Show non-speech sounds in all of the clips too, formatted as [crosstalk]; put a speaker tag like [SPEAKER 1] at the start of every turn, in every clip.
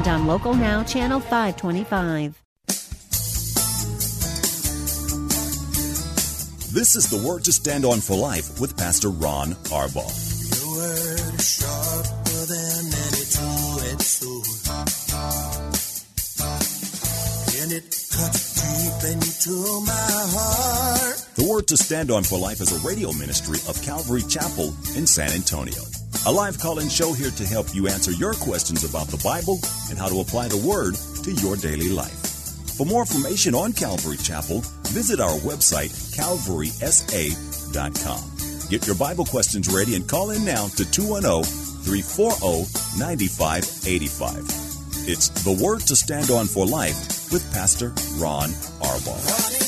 [SPEAKER 1] and on Local Now, Channel 525.
[SPEAKER 2] This is the Word to Stand On for Life with Pastor Ron Arbaugh. The Word to Stand On for Life is a radio ministry of Calvary Chapel in San Antonio. A live call in show here to help you answer your questions about the Bible and how to apply the Word to your daily life. For more information on Calvary Chapel, visit our website, calvarysa.com. Get your Bible questions ready and call in now to 210 340 9585. It's The Word to Stand On for Life with Pastor Ron Arbaugh.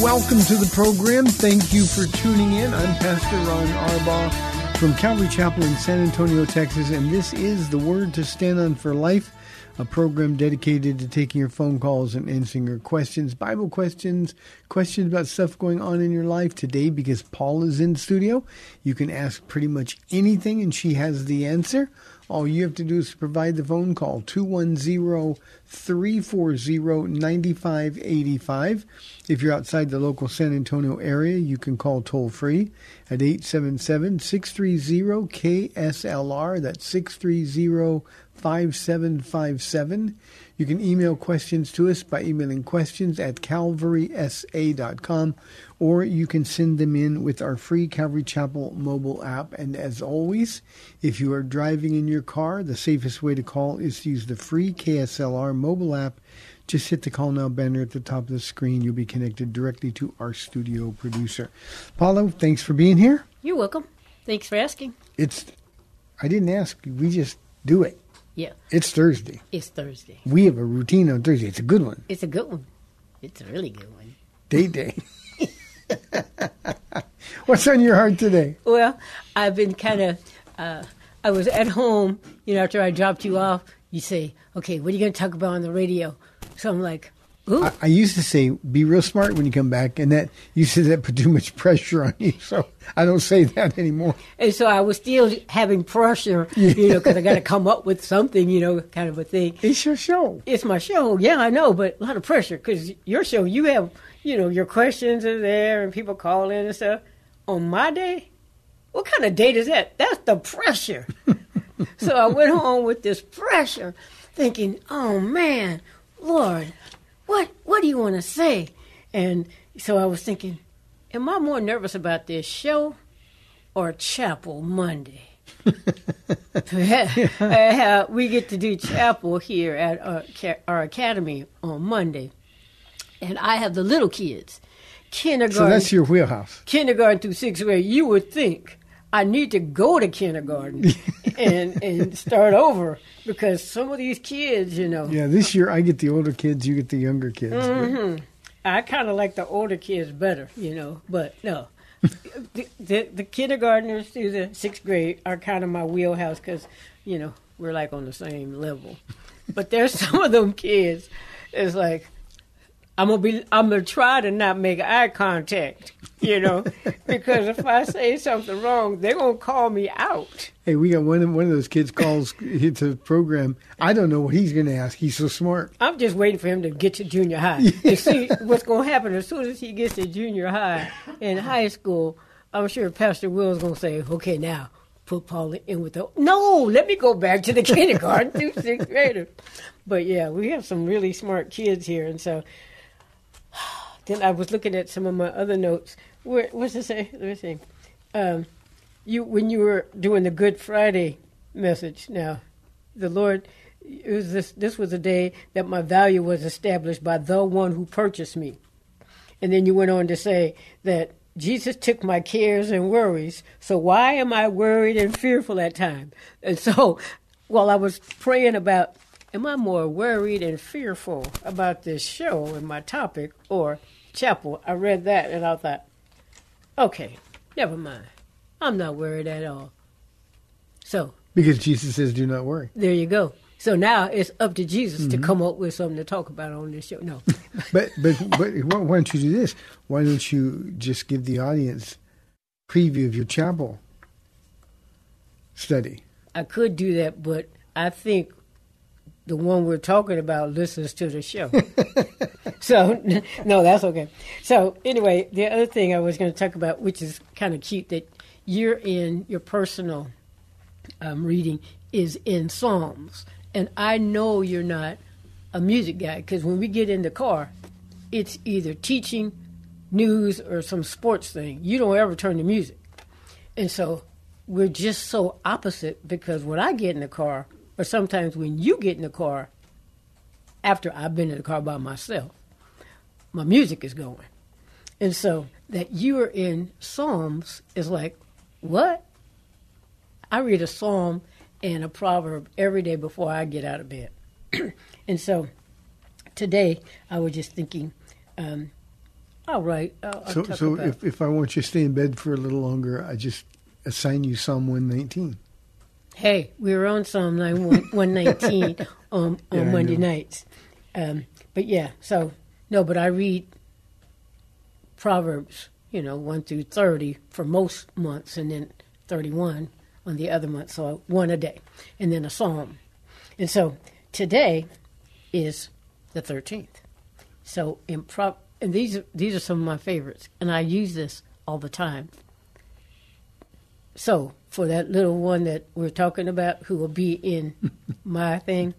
[SPEAKER 3] Welcome to the program. Thank you for tuning in. I'm Pastor Ron Arbaugh from Calvary Chapel in San Antonio, Texas, and this is the Word to Stand On for Life, a program dedicated to taking your phone calls and answering your questions, Bible questions, questions about stuff going on in your life today. Because Paula is in studio, you can ask pretty much anything, and she has the answer. All you have to do is provide the phone call 210 340 9585. If you're outside the local San Antonio area, you can call toll free at 877 630 KSLR. That's 630 5757. You can email questions to us by emailing questions at calvarysa.com or you can send them in with our free Calvary Chapel mobile app. And as always, if you are driving in your car, the safest way to call is to use the free KSLR mobile app. Just hit the call now banner at the top of the screen. You'll be connected directly to our studio producer. Paula, thanks for being here.
[SPEAKER 4] You're welcome. Thanks for asking.
[SPEAKER 3] It's, I didn't ask, we just do it.
[SPEAKER 4] Yeah,
[SPEAKER 3] It's Thursday.
[SPEAKER 4] it's Thursday.
[SPEAKER 3] We have a routine on Thursday. It's a good one.
[SPEAKER 4] It's a good one. It's a really good one.
[SPEAKER 3] Date day. [laughs] [laughs] What's on your heart today?
[SPEAKER 4] Well, I've been kind of. Uh, I was at home, you know, after I dropped you off. You say, "Okay, what are you going to talk about on the radio?" So I'm like, "Ooh,
[SPEAKER 3] I, I used to say, be real smart when you come back, and that you said that put too much pressure on you. So I don't say that anymore.
[SPEAKER 4] And so I was still having pressure, you know, because I got to come up with something, you know, kind of a thing.
[SPEAKER 3] It's your show.
[SPEAKER 4] It's my show, yeah, I know, but a lot of pressure because your show, you have, you know, your questions are there and people call in and stuff. On my day, what kind of date is that? That's the pressure. [laughs] so I went home with this pressure, thinking, "Oh man, Lord, what what do you want to say?" And so I was thinking, "Am I more nervous about this show or Chapel Monday?" [laughs] [laughs] Uh, we get to do chapel here at our, our academy on Monday, and I have the little kids, kindergarten,
[SPEAKER 3] So that's your wheelhouse.
[SPEAKER 4] kindergarten through sixth grade. You would think I need to go to kindergarten [laughs] and and start over because some of these kids, you know,
[SPEAKER 3] Yeah, this year I get the older kids, you get the younger kids.
[SPEAKER 4] Mm-hmm. I kind of like the older kids better, you know, but no. [laughs] the, the, the kindergartners through the sixth grade are kind of my wheelhouse because, you know, we're like on the same level. But there's [laughs] some of them kids, it's like, I'm gonna be, I'm gonna try to not make eye contact, you know, [laughs] because if I say something wrong, they're gonna call me out.
[SPEAKER 3] Hey, we got one of, one of those kids calls hits a program. I don't know what he's going to ask. He's so smart.
[SPEAKER 4] I'm just waiting for him to get to junior high [laughs] to see what's going to happen as soon as he gets to junior high and high school. I'm sure Pastor Will's going to say, "Okay, now put Paul in with the no. Let me go back to the [laughs] kindergarten through sixth grader." But yeah, we have some really smart kids here, and so then I was looking at some of my other notes. Where what's it say? Let me see. Um, you when you were doing the Good Friday message. Now, the Lord was this this was a day that my value was established by the one who purchased me. And then you went on to say that Jesus took my cares and worries. So why am I worried and fearful at times? And so while I was praying about, am I more worried and fearful about this show and my topic or chapel? I read that and I thought, okay, never mind. I'm not worried at all. So
[SPEAKER 3] Because Jesus says, do not worry.
[SPEAKER 4] there you go. So now it's up to Jesus to mm-hmm. come up with something to talk about on this show. No, [laughs]
[SPEAKER 3] But, but, but why why don't you do this? Why don't you just give the audience preview of your chapel study?
[SPEAKER 4] I could do that, but I think the one we're talking about listens to the show. [laughs] so, no, that's okay. So, anyway, the other thing I was going to talk about, which is kind of cute, that you're in your personal um, reading is in Psalms. And I know you're not a music guy because when we get in the car, it's either teaching, news, or some sports thing. You don't ever turn to music. And so we're just so opposite because when I get in the car, or sometimes when you get in the car, after I've been in the car by myself, my music is going. And so that you are in Psalms is like, what? I read a psalm and a proverb every day before I get out of bed. [clears throat] and so today I was just thinking, um, all right, I'll, I'll
[SPEAKER 3] So, so if, if I want you to stay in bed for a little longer, I just assign you Psalm 119.
[SPEAKER 4] Hey, we were on Psalm 9, 119 [laughs] on, on
[SPEAKER 3] Yeah,
[SPEAKER 4] Monday nights. Um, but yeah, so, no, but I read Proverbs, you know, 1 through 30 for most months and then 31 on the other month, so one a day, and then a psalm. And so today is the 13th. So in and these these are some of my favorites, and I use this all the time. So for that little one that we're talking about, who will be in [laughs] my thing,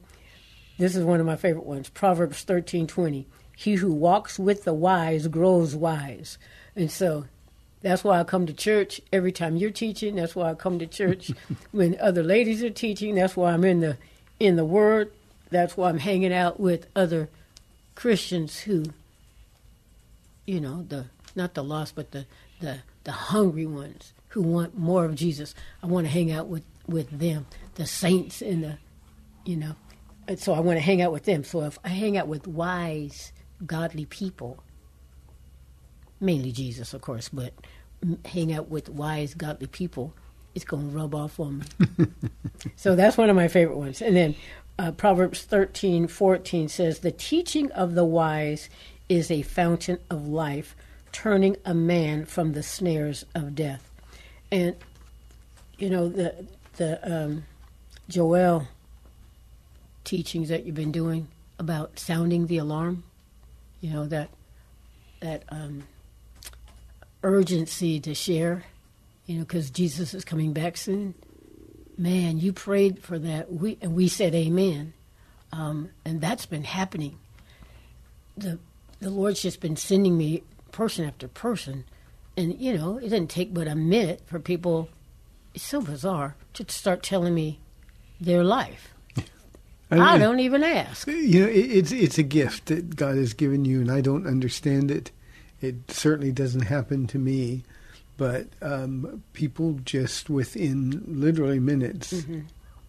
[SPEAKER 4] this is one of my favorite ones. Proverbs thirteen twenty. He who walks with the wise grows wise, and so that's why I come to church every time you're teaching. That's why I come to church [laughs] when other ladies are teaching. That's why I'm in the in the Word. That's why I'm hanging out with other Christians who, you know, the not the lost, but the the the hungry ones who want more of Jesus. I want to hang out with with them, the saints and the, you know, and so I want to hang out with them. So if I hang out with wise, godly people, mainly Jesus, of course, but hang out with wise, godly people, it's going to rub off on me. [laughs] so that's one of my favorite ones. And then uh, Proverbs thirteen fourteen says, The teaching of the wise is a fountain of life, turning a man from the snares of death. And, you know, the, the um, Joel teachings that you've been doing about sounding the alarm, you know, that, that um, urgency to share, you know, because Jesus is coming back soon. Man, you prayed for that, we and we said Amen, um, and that's been happening. the The Lord's just been sending me person after person, and you know, it didn't take but a minute for people. It's so bizarre to start telling me their life. I don't even ask.
[SPEAKER 3] You know, it, it's it's a gift that God has given you, and I don't understand it. It certainly doesn't happen to me, but um, people just within literally minutes
[SPEAKER 4] Mm-hmm.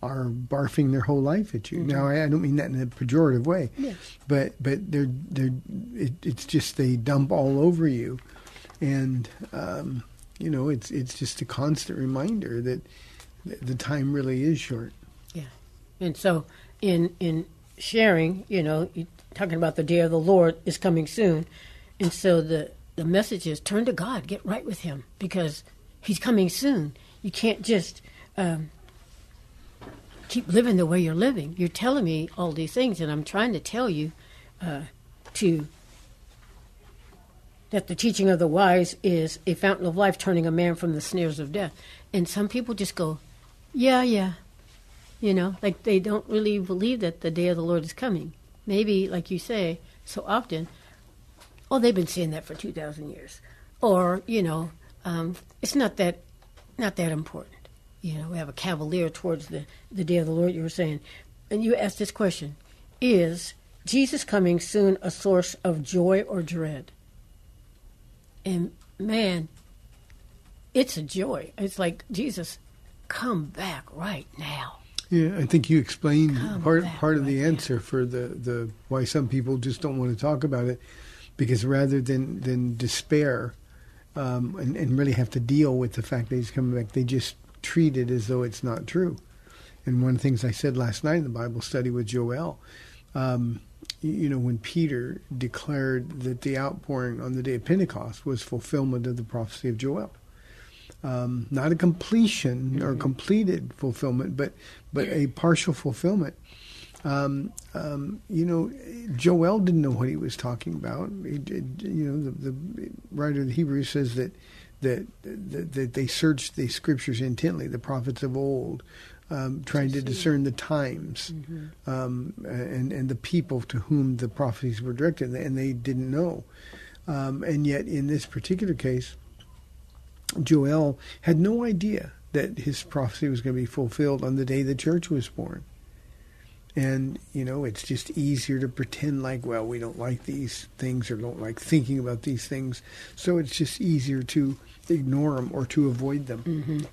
[SPEAKER 3] are barfing their whole life at you. Now, I, I don't mean that in a pejorative way,
[SPEAKER 4] Yeah.
[SPEAKER 3] but but they're they're it, it's just they dump all over you, and um, you know it's it's just a constant reminder that the time really is short.
[SPEAKER 4] Yeah, and so in in sharing, you know, talking about the day of the Lord is coming soon, and so the the message is turn to God, get right with Him because He's coming soon. You can't just um, keep living the way you're living. You're telling me all these things, and I'm trying to tell you uh, to that the teaching of the wise is a fountain of life, turning a man from the snares of death. And some people just go, yeah, yeah, you know, like they don't really believe that the day of the Lord is coming. Maybe, like you say, so often, oh, they've been saying that for two thousand years, or you know, um, it's not that not that important. You know, we have a cavalier towards the the day of the Lord. You were saying, and you asked this question: Is Jesus coming soon a source of joy or dread? And man, it's a joy. It's like Jesus, come back right now.
[SPEAKER 3] Yeah, I think you explained
[SPEAKER 4] Come
[SPEAKER 3] part part of the answer for the, the why some people just don't want to talk about it, because rather than than despair, um, and and really have to deal with the fact that he's coming back, they just treat it as though it's not true. And one of the things I said last night in the Bible study with Joel, um, you, know, when Peter declared that the outpouring on the day of Pentecost was fulfillment of the prophecy of Joel um, not a completion or completed fulfillment, but but a partial fulfillment. Um, um, you know, Joel didn't know what he was talking about. You know, the, the writer of the Hebrews says that that that, that they searched the scriptures intently, the prophets of old. Um, trying to discern the times um, and and the people to whom the prophecies were directed, and they didn't know. Um, and yet, in this particular case, Joel had no idea that his prophecy was going to be fulfilled on the day the church was born. And, you know, it's just easier to pretend like, well, we don't like these things or don't like thinking about these things. So it's just easier to ignore them or to avoid them.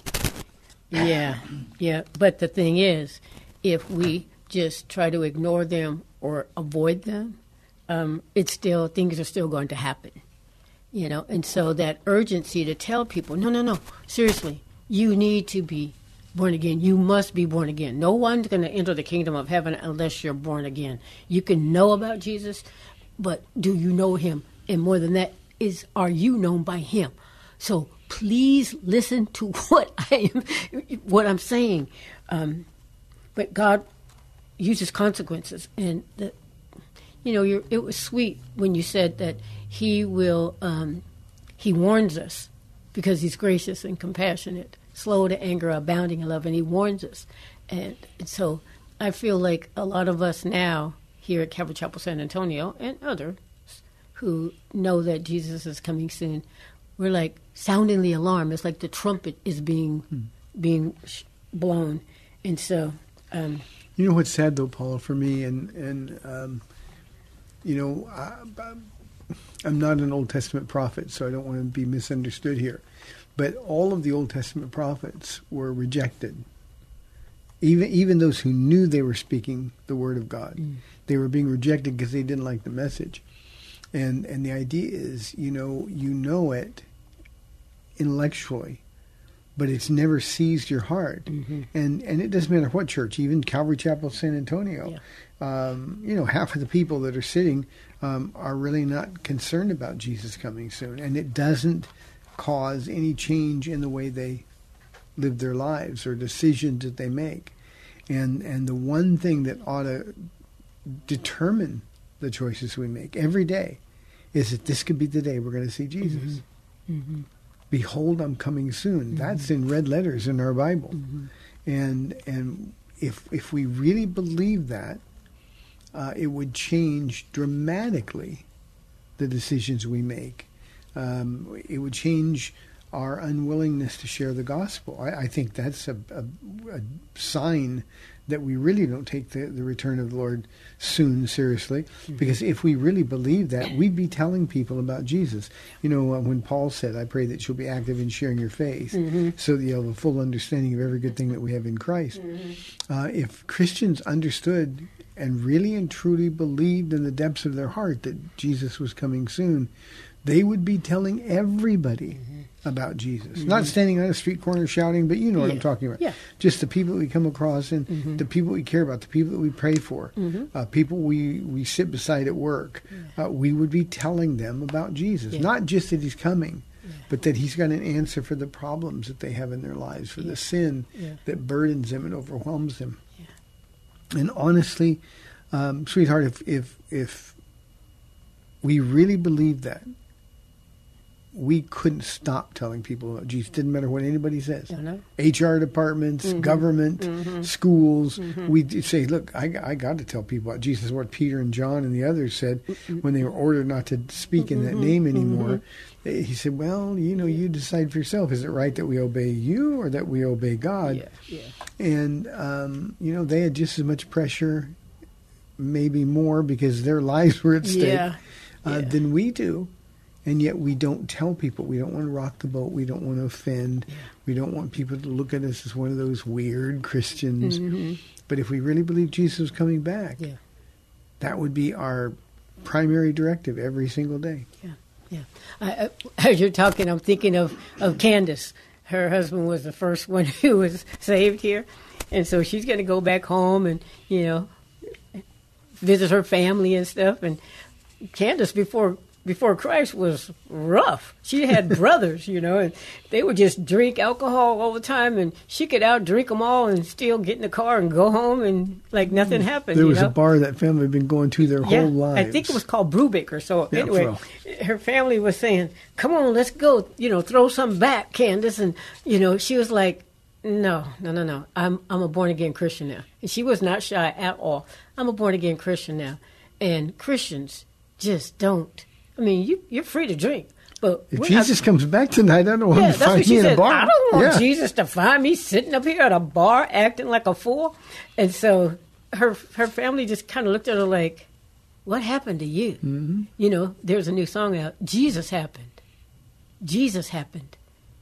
[SPEAKER 4] Yeah, yeah. But the thing is, if we just try to ignore them or avoid them, um, it's still things are still going to happen. You know, and so that urgency to tell people, no, no, no, seriously, you need to be born again. You must be born again. No one's going to enter the kingdom of heaven unless you're born again. You can know about Jesus, but do you know him? And more than that, is are you known by him? So please listen to [laughs] what I am, what I'm saying. Um, but God uses consequences, and the, you know, it was sweet when you said that He will. Um, he warns us because He's gracious and compassionate, slow to anger, abounding in love, and He warns us. And so I feel like a lot of us now here at Calvary Chapel San Antonio and others who know that Jesus is coming soon, we're like sounding the alarm. It's like the trumpet is being being sh- blown, and so um,
[SPEAKER 3] You know what's sad though, Paula, for me, and and um, you know, I, I'm not an Old Testament prophet, so I don't want to be misunderstood here. But all of the Old Testament prophets were rejected. Even even those who knew they were speaking the word of God, they were being rejected because they didn't like the message. And and the idea is, you know, you know it intellectually, but it's never seized your heart. And and it doesn't matter what church, even Calvary Chapel San Antonio. Um, you know, half of the people that are sitting um, are really not concerned about Jesus coming soon, and it doesn't cause any change in the way they live their lives or decisions that they make. And and the one thing that ought to determine the choices we make every day is that this could be the day we're going to see Jesus. Behold, I'm coming soon. That's in red letters in our Bible, and and if if we really believe that, uh, it would change dramatically the decisions we make. Um, it would change our unwillingness to share the gospel. I, I think that's a, a, a sign that we really don't take the, the return of the Lord soon seriously. Because if we really believe that, we'd be telling people about Jesus. You know, uh, when Paul said, I pray that you'll be active in sharing your faith so that you'll have a full understanding of every good thing that we have in Christ. Uh, if Christians understood and really and truly believed in the depths of their heart that Jesus was coming soon, they would be telling everybody about Jesus. Not standing on a street corner shouting, but you know what I'm talking about.
[SPEAKER 4] Yeah.
[SPEAKER 3] Just the people we come across and the people we care about, the people that we pray for, uh, people we, we sit beside at work. Uh, we would be telling them about Jesus.
[SPEAKER 4] Yeah.
[SPEAKER 3] Not just that he's coming, but that he's got an answer for the problems that they have in their lives, for
[SPEAKER 4] Yeah.
[SPEAKER 3] the sin
[SPEAKER 4] Yeah.
[SPEAKER 3] that burdens them and overwhelms them. And honestly, um, sweetheart, if if if we really believe that, we couldn't stop telling people about Jesus. Didn't matter what anybody says. HR departments, government, schools. We say, look, I, I got to tell people about Jesus. What Peter and John and the others said when they were ordered not to speak in that name anymore. He said, well, you know, you decide for yourself. Is it right that we obey you or that we obey God?
[SPEAKER 4] yeah, yeah.
[SPEAKER 3] and um, you know they had just as much pressure, maybe more, because their [laughs] lives were at stake
[SPEAKER 4] Yeah,
[SPEAKER 3] uh, than we do. And yet we don't tell people. We don't want to rock the boat. We don't want to offend. We don't want people to look at us as one of those weird Christians. Mm-hmm. But if we really believe Jesus is coming back,
[SPEAKER 4] Yeah.
[SPEAKER 3] that would be our primary directive every single day.
[SPEAKER 4] Yeah, yeah. I, I, as you're talking, I'm thinking of of Candace. Her husband was the first [laughs] one who was saved here, and so she's going to go back home and you know visit her family and stuff. And Candace before before Christ was rough. She had [laughs] brothers, you know, and they would just drink alcohol all the time, and she could out drink them all and still get in the car and go home and like nothing mm. happened.
[SPEAKER 3] There was
[SPEAKER 4] know?
[SPEAKER 3] a bar that family had been going to their
[SPEAKER 4] yeah,
[SPEAKER 3] whole lives.
[SPEAKER 4] I think it was called Brubaker. So
[SPEAKER 3] Yeah,
[SPEAKER 4] anyway, her family was saying, "Come on, let's go. You know, throw some back, Candace." And you know, she was like, "No, no, no, no. I'm I'm a born again Christian now." And she was not shy at all. I'm a born again Christian now, and Christians just don't. I mean, you you're free to drink, but
[SPEAKER 3] If Jesus
[SPEAKER 4] not-
[SPEAKER 3] comes back tonight, I don't want
[SPEAKER 4] yeah,
[SPEAKER 3] to find me in a
[SPEAKER 4] said.
[SPEAKER 3] bar.
[SPEAKER 4] I don't want
[SPEAKER 3] Yeah.
[SPEAKER 4] Jesus to find me sitting up here at a bar acting like a fool. And so her her family just kind of looked at her like, "What happened to you?" Mm-hmm. You know, there's a new song out. Jesus happened. Jesus happened.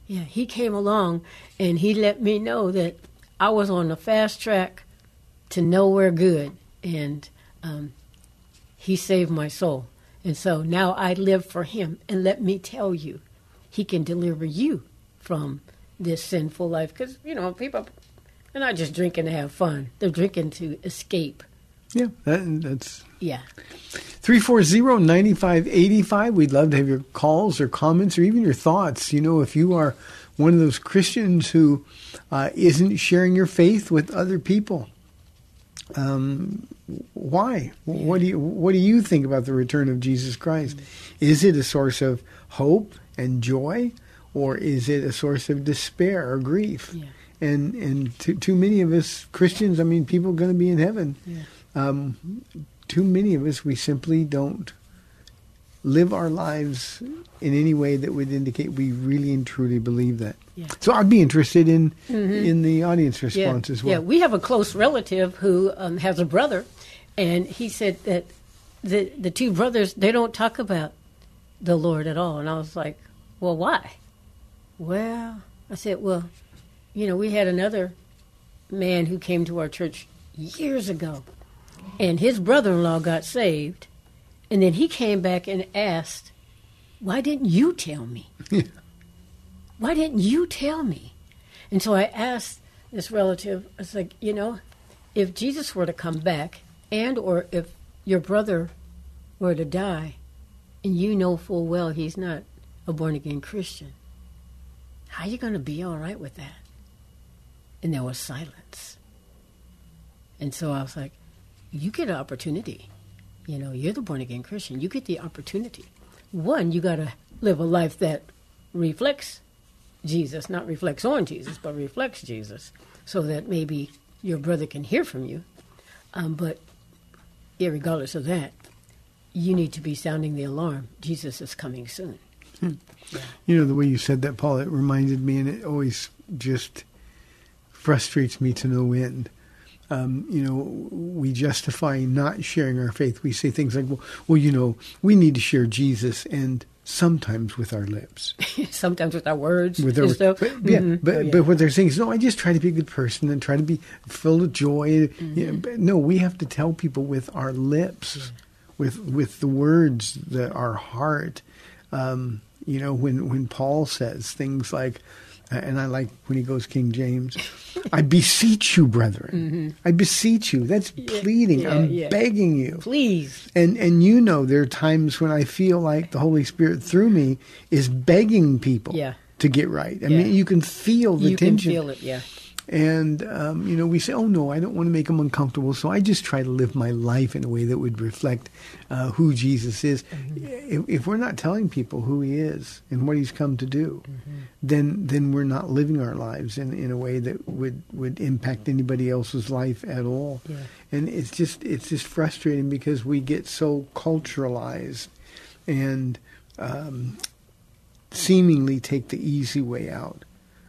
[SPEAKER 4] Yeah, he came along and he let me know that I was on the fast track to nowhere good, and um, he saved my soul. And so now I live for him. And let me tell you, he can deliver you from this sinful life. Because, you know, people, they're not just drinking to have fun, they're drinking to escape.
[SPEAKER 3] Yeah, that, that's
[SPEAKER 4] Yeah.
[SPEAKER 3] 340-9585. We'd love to have your calls or comments or even your thoughts. You know, if you are one of those Christians who uh, isn't sharing your faith with other people, um, why? What do you What do you think about the return of Jesus Christ? Is it a source of hope and joy, or is it a source of despair or grief?
[SPEAKER 4] Yeah.
[SPEAKER 3] And and too, too many of us Christians, I mean, people are going to be in heaven.
[SPEAKER 4] Yeah.
[SPEAKER 3] Um, too many of us, we simply don't live our lives in any way that would indicate we really and truly believe that.
[SPEAKER 4] Yeah.
[SPEAKER 3] So I'd be interested in in the audience response
[SPEAKER 4] yeah.
[SPEAKER 3] as well.
[SPEAKER 4] Yeah, we have a close relative who um, has a brother, and he said that the the two brothers they don't talk about the Lord at all. And I was like, well, why? Well, I said, well, you know, we had another man who came to our church years ago, and his brother-in-law got saved, and then he came back and asked, why didn't you tell me? why didn't you tell me? And so I asked this relative, I was like, you know, if Jesus were to come back and or if your brother were to die and you know full well he's not a born again Christian, how are you going to be all right with that? And there was silence. And so I was like, you get an opportunity. You know, you're the born again Christian. You get the opportunity. One, you got to live a life that reflects Jesus, not reflects on Jesus, but reflects Jesus, so that maybe your brother can hear from you. Um, but regardless of that, you need to be sounding the alarm. Jesus is coming soon.
[SPEAKER 3] You know, the way you said that, Paula, it reminded me, and it always just frustrates me to no end. Um, you know, we justify not sharing our faith. We say things like, well, well, you know, we need to share Jesus, and sometimes with our lips. [laughs]
[SPEAKER 4] Sometimes with our words
[SPEAKER 3] with their,
[SPEAKER 4] stuff.
[SPEAKER 3] but, yeah,
[SPEAKER 4] Mhm.
[SPEAKER 3] but,
[SPEAKER 4] Oh, yeah.
[SPEAKER 3] but what they're saying is, no, I just try to be a good person and try to be full of joy.
[SPEAKER 4] Mm-hmm.
[SPEAKER 3] You know, but no, we have to tell people with our lips, with with the words, that our heart. Um, you know, when when Paul says things like, and I like when he goes King James, I beseech you, brethren. I beseech you. That's pleading.
[SPEAKER 4] Mm-hmm. yeah,
[SPEAKER 3] I'm
[SPEAKER 4] yeah.
[SPEAKER 3] begging you.
[SPEAKER 4] Please.
[SPEAKER 3] And and you know there are times when I feel like the Holy Spirit through me is begging people
[SPEAKER 4] Yeah.
[SPEAKER 3] to get right. I
[SPEAKER 4] Yeah.
[SPEAKER 3] mean, you can feel the
[SPEAKER 4] You can
[SPEAKER 3] tension.
[SPEAKER 4] feel it, yeah.
[SPEAKER 3] And um, you know, we say, "Oh no, I don't want to make them uncomfortable." So I just try to live my life in a way that would reflect uh, who Jesus is. If, if we're not telling people who He is and what He's come to do, then then we're not living our lives in, in a way that would, would impact anybody else's life at all.
[SPEAKER 4] Yeah.
[SPEAKER 3] And it's just it's just frustrating because we get so culturalized and um, seemingly take the easy way out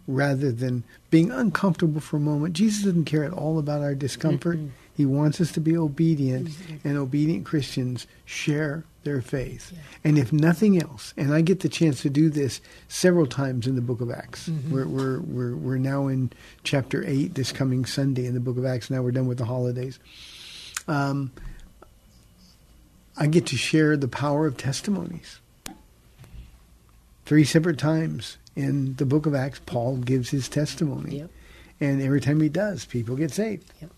[SPEAKER 3] rather than being uncomfortable for a moment. Jesus doesn't care at all about our discomfort. He wants us to be obedient,
[SPEAKER 4] Mm-hmm.
[SPEAKER 3] and obedient Christians share their faith. And if nothing else, and I get the chance to do this several times in the book of Acts.
[SPEAKER 4] Mm-hmm.
[SPEAKER 3] We're, we're, we're, we're now in chapter 8 this coming Sunday in the book of Acts. Now we're done with the holidays. Um, I get to share the power of testimonies. Three separate times in the book of Acts, Paul gives his testimony.
[SPEAKER 4] Yep.
[SPEAKER 3] And every time he does, people get saved.
[SPEAKER 4] Yep.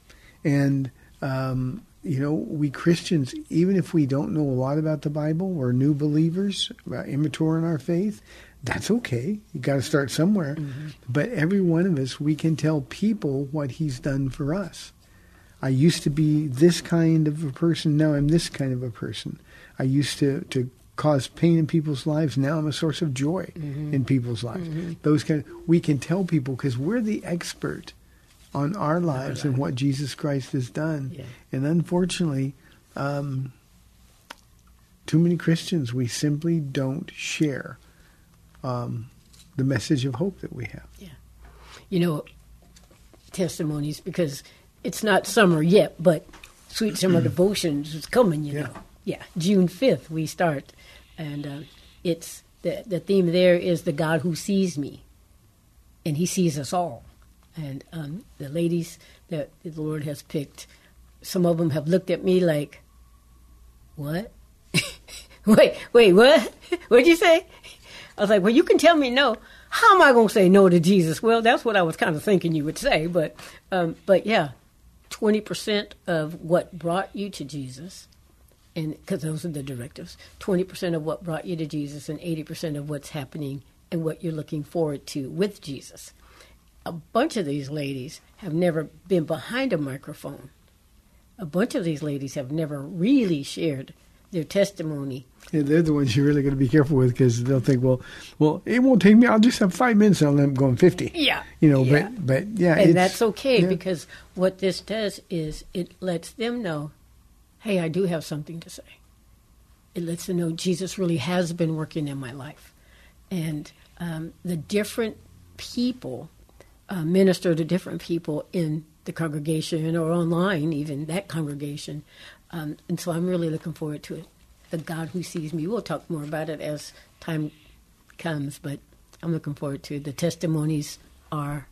[SPEAKER 3] And, um, you know, we Christians, even if we don't know a lot about the Bible, we're new believers, uh, immature in our faith, that's okay. You got to start somewhere. But every one of us, we can tell people what he's done for us. I used to be this kind of a person. Now I'm this kind of a person. I used to, to cause pain in people's lives. Now I'm a source of joy in people's lives. Those kind we can tell people because we're the expert on our lives and what Jesus Christ has done.
[SPEAKER 4] Yeah.
[SPEAKER 3] And unfortunately, um, too many Christians, we simply don't share um, the message of hope that we have.
[SPEAKER 4] Yeah, you know, testimonies because it's not summer yet, but Sweet Summer Devotions is coming, you
[SPEAKER 3] Yeah.
[SPEAKER 4] know. Yeah, June 5th we start. And uh, it's the, the theme there is the God who sees me, and he sees us all. And um, the ladies that the Lord has picked, some of them have looked at me like, what? [laughs] wait, wait, what? [laughs] What'd you say? I was like, well, you can tell me no. How am I going to say no to Jesus? Well, that's what I was kind of thinking you would say, but, um, but yeah, twenty percent of what brought you to Jesus, and because those are the directives, twenty percent of what brought you to Jesus, and eighty percent of what's happening and what you're looking forward to with Jesus. A bunch of these ladies have never been behind a microphone. A bunch of these ladies have never really shared their testimony
[SPEAKER 3] Yeah, they're the ones you're really going to be careful with because they'll think, well, well, it won't take me. I'll just have five minutes and I'm going fifty.
[SPEAKER 4] Yeah.
[SPEAKER 3] you know.
[SPEAKER 4] Yeah.
[SPEAKER 3] But but yeah,
[SPEAKER 4] and that's okay
[SPEAKER 3] yeah.
[SPEAKER 4] because what this does is it lets them know, hey, I do have something to say. It lets them know Jesus really has been working in my life, and um, the different people uh, minister to different people in the congregation or online, even that congregation. Um, and so I'm really looking forward to it. The God who sees me. We'll talk more about it as time comes, but I'm looking forward to it. The testimonies are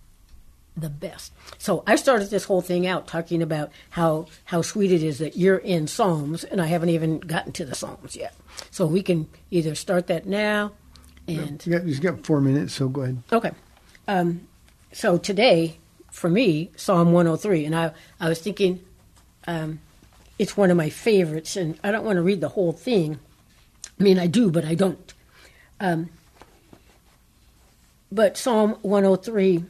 [SPEAKER 4] the best. So I started this whole thing out talking about how how sweet it is that you're in Psalms, and I haven't even gotten to the Psalms yet. So we can either start that now, and
[SPEAKER 3] You got, you've got four minutes, so go ahead.
[SPEAKER 4] okay. Um, so today, for me, Psalm 103, and I I was thinking, um, it's one of my favorites, and I don't want to read the whole thing. I mean, I do, but I don't. Um, but Psalm 103,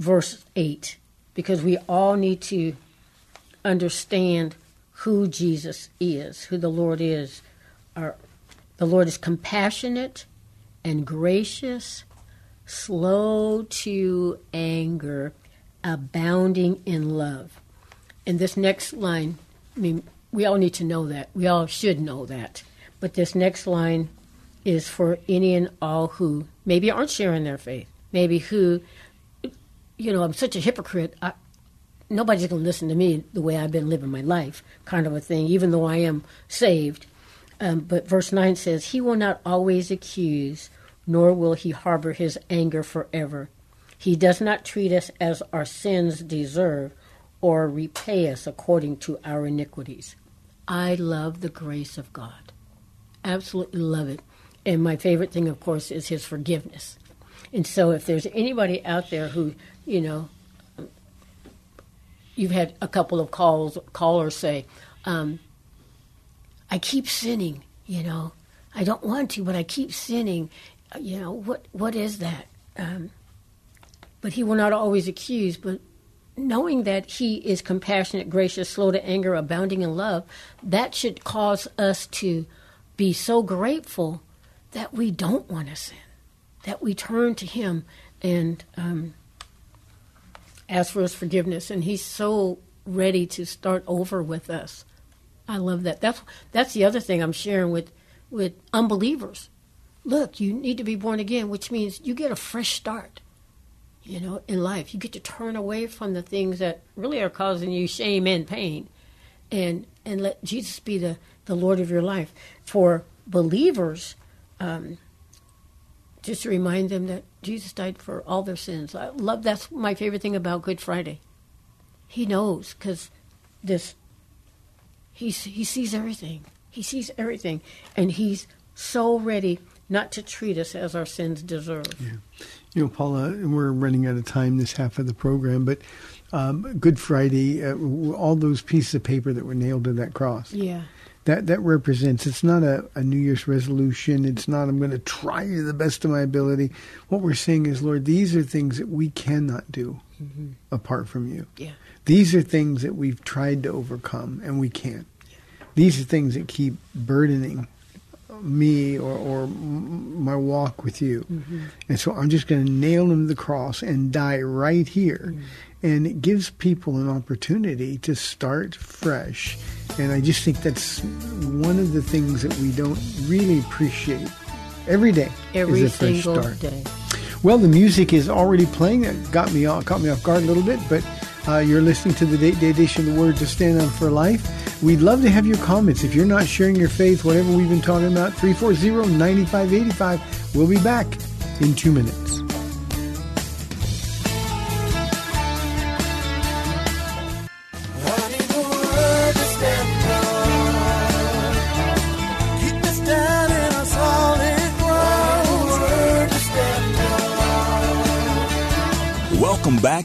[SPEAKER 4] verse 8, because we all need to understand who Jesus is, who the Lord is. Our, the Lord is compassionate and gracious, slow to anger, abounding in love. And this next line, I mean, we all need to know that. We all should know that. But this next line is for any and all who maybe aren't sharing their faith, maybe who, you know, I'm such a hypocrite. I, nobody's going to listen to me the way I've been living my life, kind of a thing, even though I am saved. Um, but verse 9 says, He will not always accuse, nor will he harbor his anger forever. He does not treat us as our sins deserve or repay us according to our iniquities. I love the grace of God. Absolutely love it. And my favorite thing, of course, is his forgiveness. And so if there's anybody out there who, you know, you've had a couple of calls callers say, um, I keep sinning, you know. I don't want to, but I keep sinning. Uh, You know, what what is that? Um, but he will not always accuse, but knowing that he is compassionate, gracious, slow to anger, abounding in love, that should cause us to be so grateful that we don't want to sin, that we turn to him and um, ask for his forgiveness, and he's so ready to start over with us. I love that. That's that's the other thing I'm sharing with with unbelievers. Look, you need to be born again, which means you get a fresh start. You know, in life, you get to turn away from the things that really are causing you shame and pain, and and let Jesus be the the Lord of your life. For believers, um, just to remind them that Jesus died for all their sins. I love that's my favorite thing about Good Friday. He knows because this he's he sees everything. He sees everything, and he's so ready not to treat us as our sins deserve.
[SPEAKER 3] You know, Paula, we're running out of time this half of the program, but um, Good Friday, uh, all those pieces of paper that were nailed to that cross.
[SPEAKER 4] Yeah.
[SPEAKER 3] That that represents. It's not a, a New Year's resolution. It's not. I'm going to try to the best of my ability. What we're saying is, Lord, these are things that we cannot do mm-hmm. apart from you.
[SPEAKER 4] Yeah.
[SPEAKER 3] These are things that we've tried to overcome and we can't. These are things that keep burdening me or, or my walk with you. Mm-hmm. And so I'm just going to nail them to the cross and die right here. Mm-hmm. And it gives people an opportunity to start fresh. And I just think that's one of the things that we don't really appreciate. Every day
[SPEAKER 4] Every
[SPEAKER 3] is a fresh
[SPEAKER 4] single
[SPEAKER 3] start.
[SPEAKER 4] day.
[SPEAKER 3] Well, the music is already playing. That got me off, caught me off guard a little bit, but uh, you're listening to the Date Day Edition of the Word to Stand On for Life. We'd love to have your comments. If you're not sharing your faith, whatever we've been talking about, 340-9585. We'll be back in two minutes.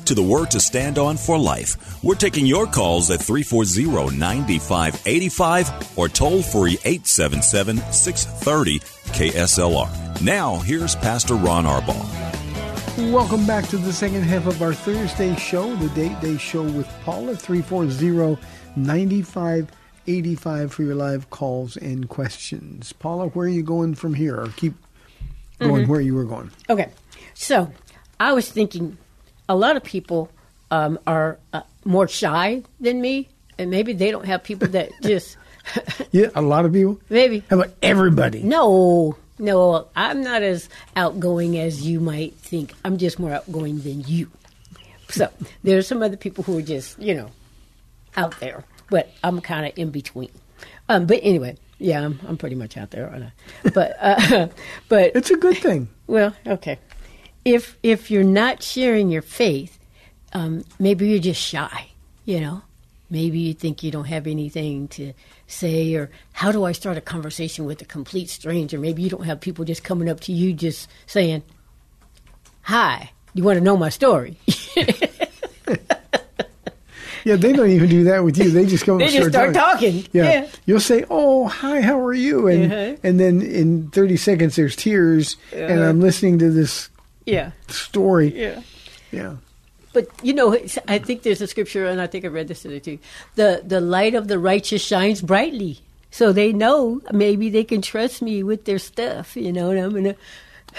[SPEAKER 5] To
[SPEAKER 2] the Word to Stand On for Life. We're taking your calls at 340 9585 or toll free 877 630 KSLR. Now, here's Pastor Ron Arbaugh.
[SPEAKER 3] Welcome back to the second half of our Thursday show, the Date Day Show with Paula, 340-9585 for your live calls and questions. Paula, where are you going from here? Or keep going mm-hmm. where you were going.
[SPEAKER 4] Okay, so I was thinking a lot of people um, are uh, more shy than me, and maybe they don't have people that [laughs] just
[SPEAKER 3] Yeah, a lot of people.
[SPEAKER 4] maybe
[SPEAKER 3] How about everybody?
[SPEAKER 4] no, no. I'm not as outgoing as you might think. I'm just more outgoing than you. So there are some other people who are just you know out there, but I'm kind of in between. Um, but anyway, yeah, I'm, I'm pretty much out there, aren't I? But uh, [laughs] but
[SPEAKER 3] It's a good thing.
[SPEAKER 4] Well, okay. If if you're not sharing your faith, um, maybe you're just shy. You know, maybe you think you don't have anything to say, or how do I start a conversation with a complete stranger? Maybe you don't have people just coming up to you just saying, "Hi, you want to know my story?" [laughs]
[SPEAKER 3] Yeah, they don't even do that with you. They just go.
[SPEAKER 4] they
[SPEAKER 3] and
[SPEAKER 4] just start
[SPEAKER 3] talking.
[SPEAKER 4] talking.
[SPEAKER 3] Yeah.
[SPEAKER 4] yeah.
[SPEAKER 3] you'll say, "Oh, hi, how are you?" And
[SPEAKER 4] Uh-huh.
[SPEAKER 3] and then in thirty seconds, there's tears, and
[SPEAKER 4] Uh-huh.
[SPEAKER 3] I'm listening to this
[SPEAKER 4] yeah.
[SPEAKER 3] story.
[SPEAKER 4] Yeah.
[SPEAKER 3] Yeah.
[SPEAKER 4] But you know, I think there's a scripture, and I think I read this today too. The the light of the righteous shines brightly, so they know maybe they can trust me with their stuff. You know, and I'm gonna.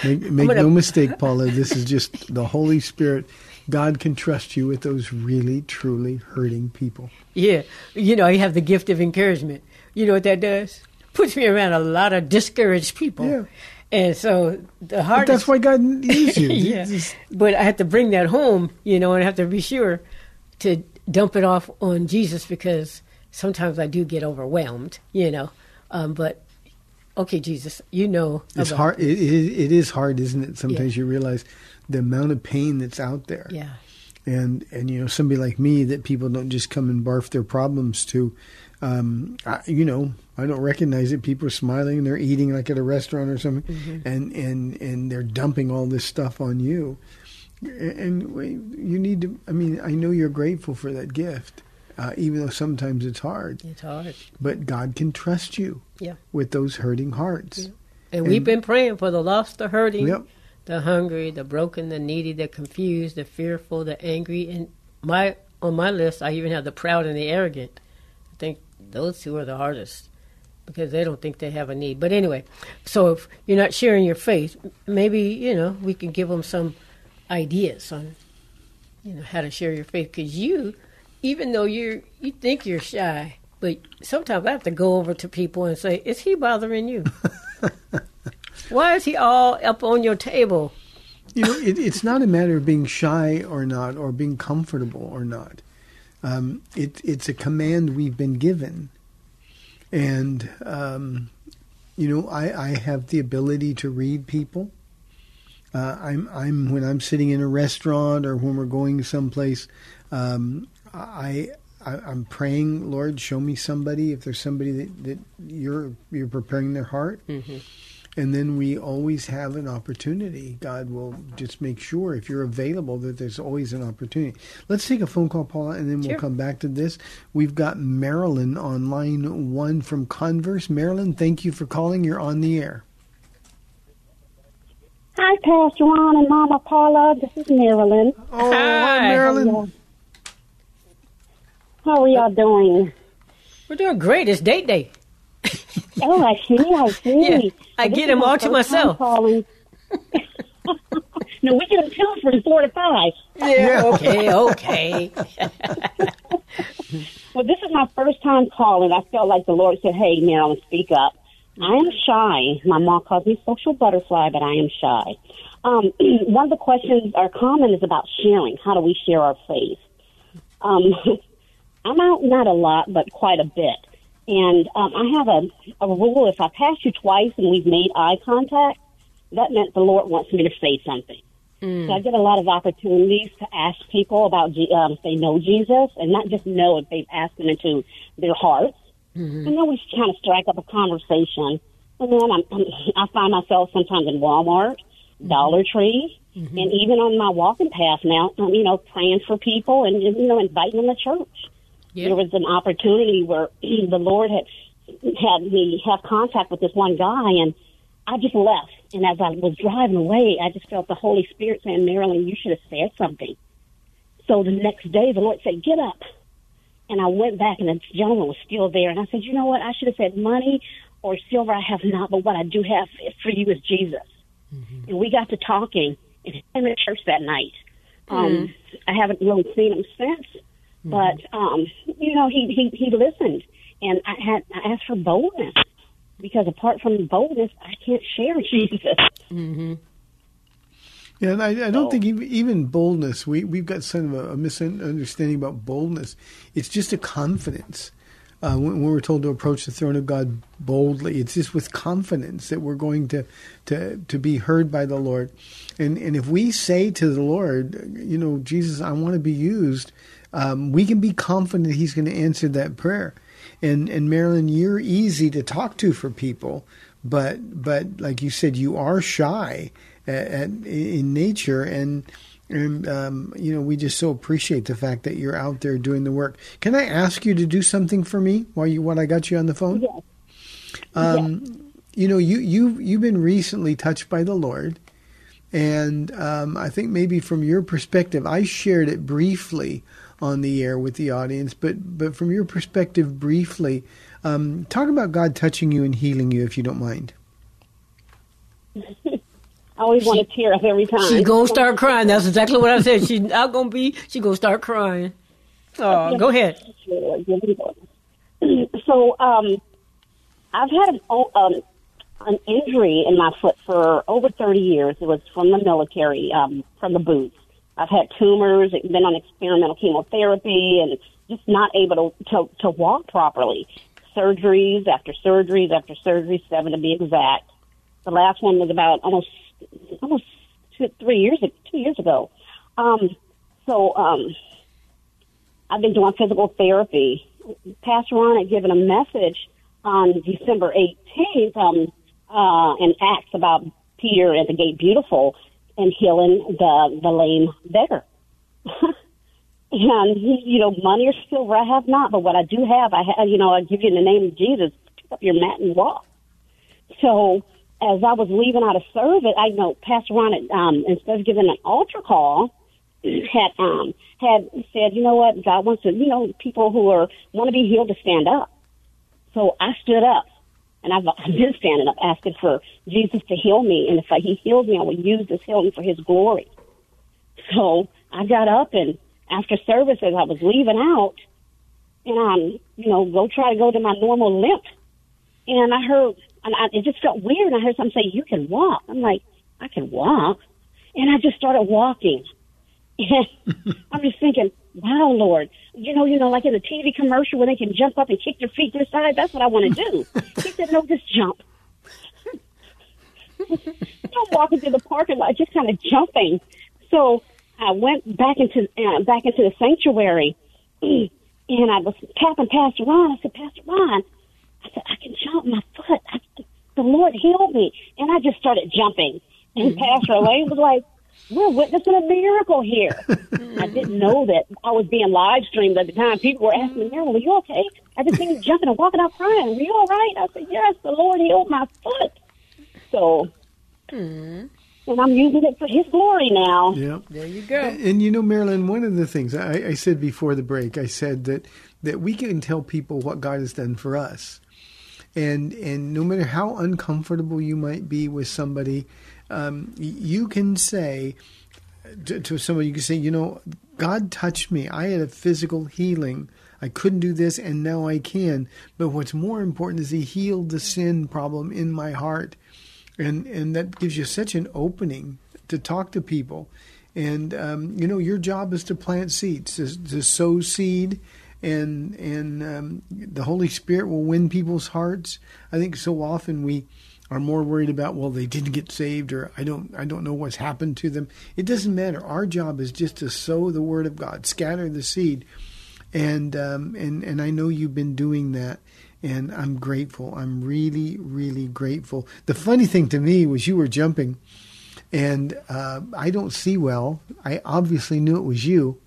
[SPEAKER 3] Make, make
[SPEAKER 4] gonna-
[SPEAKER 3] no mistake, Paula. This is just the Holy Spirit. God can trust you with those really, truly hurting people.
[SPEAKER 4] Yeah, you know, I have the gift of encouragement. You know what that does? Puts me around a lot of discouraged people.
[SPEAKER 3] Yeah.
[SPEAKER 4] And so the
[SPEAKER 3] But that's why God [laughs] used you.
[SPEAKER 4] yeah.
[SPEAKER 3] Just-
[SPEAKER 4] But I have to bring that home, you know, and I have to be sure to dump it off on Jesus because sometimes I do get overwhelmed, you know. Um, but okay, Jesus, you know.
[SPEAKER 3] It's hard. It, it, it is hard, isn't it? Sometimes you realize the amount of pain that's out there.
[SPEAKER 4] Yeah.
[SPEAKER 3] and and you know somebody like me that people don't just come and barf their problems to um I, you know i don't recognize it. People are smiling. And they're eating like at a restaurant or something. And and and they're dumping all this stuff on you. And you need to i mean i know you're grateful for that gift uh, even though sometimes it's hard.
[SPEAKER 4] It's hard.
[SPEAKER 3] but god can trust you
[SPEAKER 4] Yeah.
[SPEAKER 3] with those hurting hearts.
[SPEAKER 4] And, we've been praying for the lost, the hurting,
[SPEAKER 3] Yep.
[SPEAKER 4] the hungry, the broken, the needy, the confused, the fearful, the angry, and my on my list I even have the proud and the arrogant. I think those two are the hardest because they don't think they have a need. But anyway, so if you're not sharing your faith, maybe you know we can give them some ideas on you know how to share your faith because you, even though you you think you're shy, but sometimes I have to go over to people and say, "Is he bothering you?" [laughs] Why is he all up on your table?
[SPEAKER 3] you know, it, it's not a matter of being shy or not, or being comfortable or not. Um, it, it's a command we've been given. And, um, you know, I, I have the ability to read people. Uh, I'm, I'm when I'm sitting in a restaurant or when we're going someplace, um, I, I, am praying, Lord, show me somebody. If there's somebody that, that you're you're preparing their heart,
[SPEAKER 4] Mm-hmm.
[SPEAKER 3] And then we always have an opportunity. God will just make sure if you're available that there's always an opportunity. Let's take a phone call, Paula, and then we'll
[SPEAKER 4] Sure.
[SPEAKER 3] come back to this. We've got Marilyn on line one from Converse. Marilyn, thank you for calling. You're on the air.
[SPEAKER 6] Hi, Pastor Ron and Mama Paula. This is Marilyn.
[SPEAKER 3] Oh,
[SPEAKER 4] Hi.
[SPEAKER 3] Marilyn.
[SPEAKER 6] How are y'all doing?
[SPEAKER 4] We're doing great. It's date day.
[SPEAKER 6] Oh, I see, I [laughs] see.
[SPEAKER 4] Yeah, I
[SPEAKER 6] This
[SPEAKER 4] get
[SPEAKER 6] them
[SPEAKER 4] all to myself.
[SPEAKER 6] Calling. no, we get them two from four to five.
[SPEAKER 4] Yeah. Okay. Okay. [laughs] [laughs]
[SPEAKER 6] Well, this is my first time calling. I felt like the Lord said, "Hey, Marilyn, speak up." I am shy. My mom calls me social butterfly, but I am shy. Um, [clears throat] one of the questions or comment is about sharing. How do we share our faith? Um, I'm out not a lot, but quite a bit. And um, I have a, a rule: if I pass you twice and we've made eye contact, that meant the Lord wants me to say something. So I get a lot of opportunities to ask people about um, if they know Jesus, and not just know if they've asked him into their hearts. And then we kind of strike up a conversation. And then I'm, I'm, I find myself sometimes in Walmart, Dollar Tree, and even on my walking path now, um, you know, praying for people and, you know, inviting them to church.
[SPEAKER 4] Yeah.
[SPEAKER 6] There was an opportunity where [clears throat] the Lord had had me have contact with this one guy, and I just left. And as I was driving away, I just felt the Holy Spirit saying, Marilyn, you should have said something. So the next day, the Lord said, Get up. And I went back, and the gentleman was still there. And I said, You know what? I should have said, Money or silver I have not, but what I do have for you is Jesus. And we got to talking and he came to church that night. Um, I haven't really seen him since, but um, you know, he, he he listened, and I had I asked for boldness because apart from boldness, I can't share [laughs] Jesus.
[SPEAKER 3] Yeah, and I, I don't
[SPEAKER 6] So-
[SPEAKER 3] think even, even boldness. We we've got some of a, a misunderstanding about boldness. It's just a confidence. Uh, when, when we're told to approach the throne of God boldly, it's just with confidence that we're going to to to be heard by the Lord. And and if we say to the Lord, you know, Jesus, I want to be used, um, we can be confident He's going to answer that prayer. And and Marilyn, you're easy to talk to for people, but but like you said, you are shy at, at, in nature, and and um, you know we just so appreciate the fact that you're out there doing the work. Can I ask you to do something for me while you while I got you on the phone?
[SPEAKER 6] Yes.
[SPEAKER 3] Um, You know, you you you've been recently touched by the Lord, and um, I think maybe from your perspective, I shared it briefly on the air with the audience, but but from your perspective, briefly, um, talk about God touching you and healing you, if you don't mind.
[SPEAKER 6] I always want to tear up every time.
[SPEAKER 4] She's gonna start crying. That's exactly what I said. She's not gonna be. She's gonna start crying. Oh, go ahead.
[SPEAKER 6] So, um, I've had an, um, an injury in my foot for over 30 years. It was from the military, um, from the boots. I've had tumors, been on experimental chemotherapy, and just not able to, to, to walk properly. Surgeries after surgeries after surgeries, seven to be exact. The last one was about almost almost two, three years two years ago. Um, so um, I've been doing physical therapy. Pastor Ron had given a message on December 18th um, uh, in Acts about Peter at the gate beautiful and healing the the lame beggar. [laughs] and you know, money or silver I have not, but what I do have, I have. You know, I give you in the name of Jesus. Pick up your mat and walk. So as I was leaving out of service, I know Pastor Ron um, instead of giving an altar call, [clears throat] had um had said, you know what, God wants to, you know, people who are want to be healed to stand up. So I stood up, and I've, I've been standing up, asking for Jesus to heal me, and if I, He heals me, I will use this healing for His glory. So I got up, and after service, as I was leaving out, and um, you know, go try to go to my normal limp, and I heard, and I, it just felt weird. And I heard someone say, "You can walk." I'm like, "I can walk," and I just started walking. [laughs] I'm just thinking, wow, Lord, you know, you know, like in a TV commercial where they can jump up and kick their feet to the side. That's what I want to do. he said, no, just jump. [laughs] I'm walking through the parking lot, just kind of jumping. So I went back into uh, back into the sanctuary, [clears throat] and I was tapping Pastor Ron. I said, Pastor Ron, I said I can jump my foot. I, the Lord healed me, and I just started jumping. And Pastor Elaine was like, "We're witnessing a miracle here." [laughs] I didn't know that I was being live streamed at the time. People were asking me, "Marilyn, were you okay?" I just seen you jumping and walking out crying. Were you all right? I said, "Yes, the Lord healed my foot." So, mm-hmm. and I'm using it for His glory now.
[SPEAKER 3] Yeah.
[SPEAKER 4] There you go.
[SPEAKER 3] And you know, Marilyn, one of the things I, I said before the break, I said that that we can tell people what God has done for us, and and no matter how uncomfortable you might be with somebody, um, you can say to, to somebody, you can say, you know, God touched me. I had a physical healing. I couldn't do this, and now I can. But what's more important is He healed the sin problem in my heart, and and that gives you such an opening to talk to people. And um, you know, your job is to plant seeds, to, to sow seed, and and um, the Holy Spirit will win people's hearts. I think so often we are more worried about well they didn't get saved or I don't I don't know what's happened to them. It doesn't matter. Our job is just to sow the word of God, scatter the seed, and um, and and I know you've been doing that. And I'm grateful. I'm really, really grateful. The funny thing to me was you were jumping, and uh, I don't see well. I obviously knew it was you,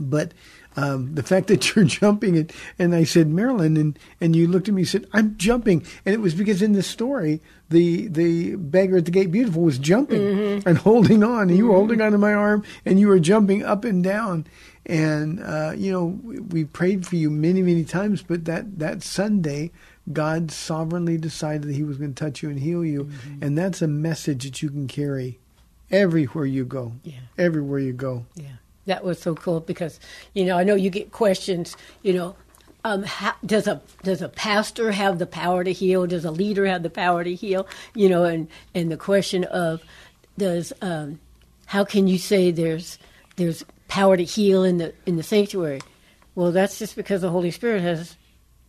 [SPEAKER 3] but um, the fact that you're [laughs] jumping and, and I said Marilyn and and you looked at me and said I'm jumping. And it was because in the story the the beggar at the gate beautiful was jumping and holding on. And you were holding onto my arm and you were jumping up and down. And uh, you know we, we prayed for you many many times but that that Sunday God sovereignly decided that He was going to touch you and heal you. And that's a message that you can carry everywhere you go.
[SPEAKER 4] Yeah.
[SPEAKER 3] everywhere you go.
[SPEAKER 4] Yeah, that was so cool because you know I know you get questions. You know, um, how, does a does a pastor have the power to heal? Does a leader have the power to heal? You know, and and the question of does um, how can you say there's there's power to heal in the in the sanctuary? Well, that's just because the Holy Spirit has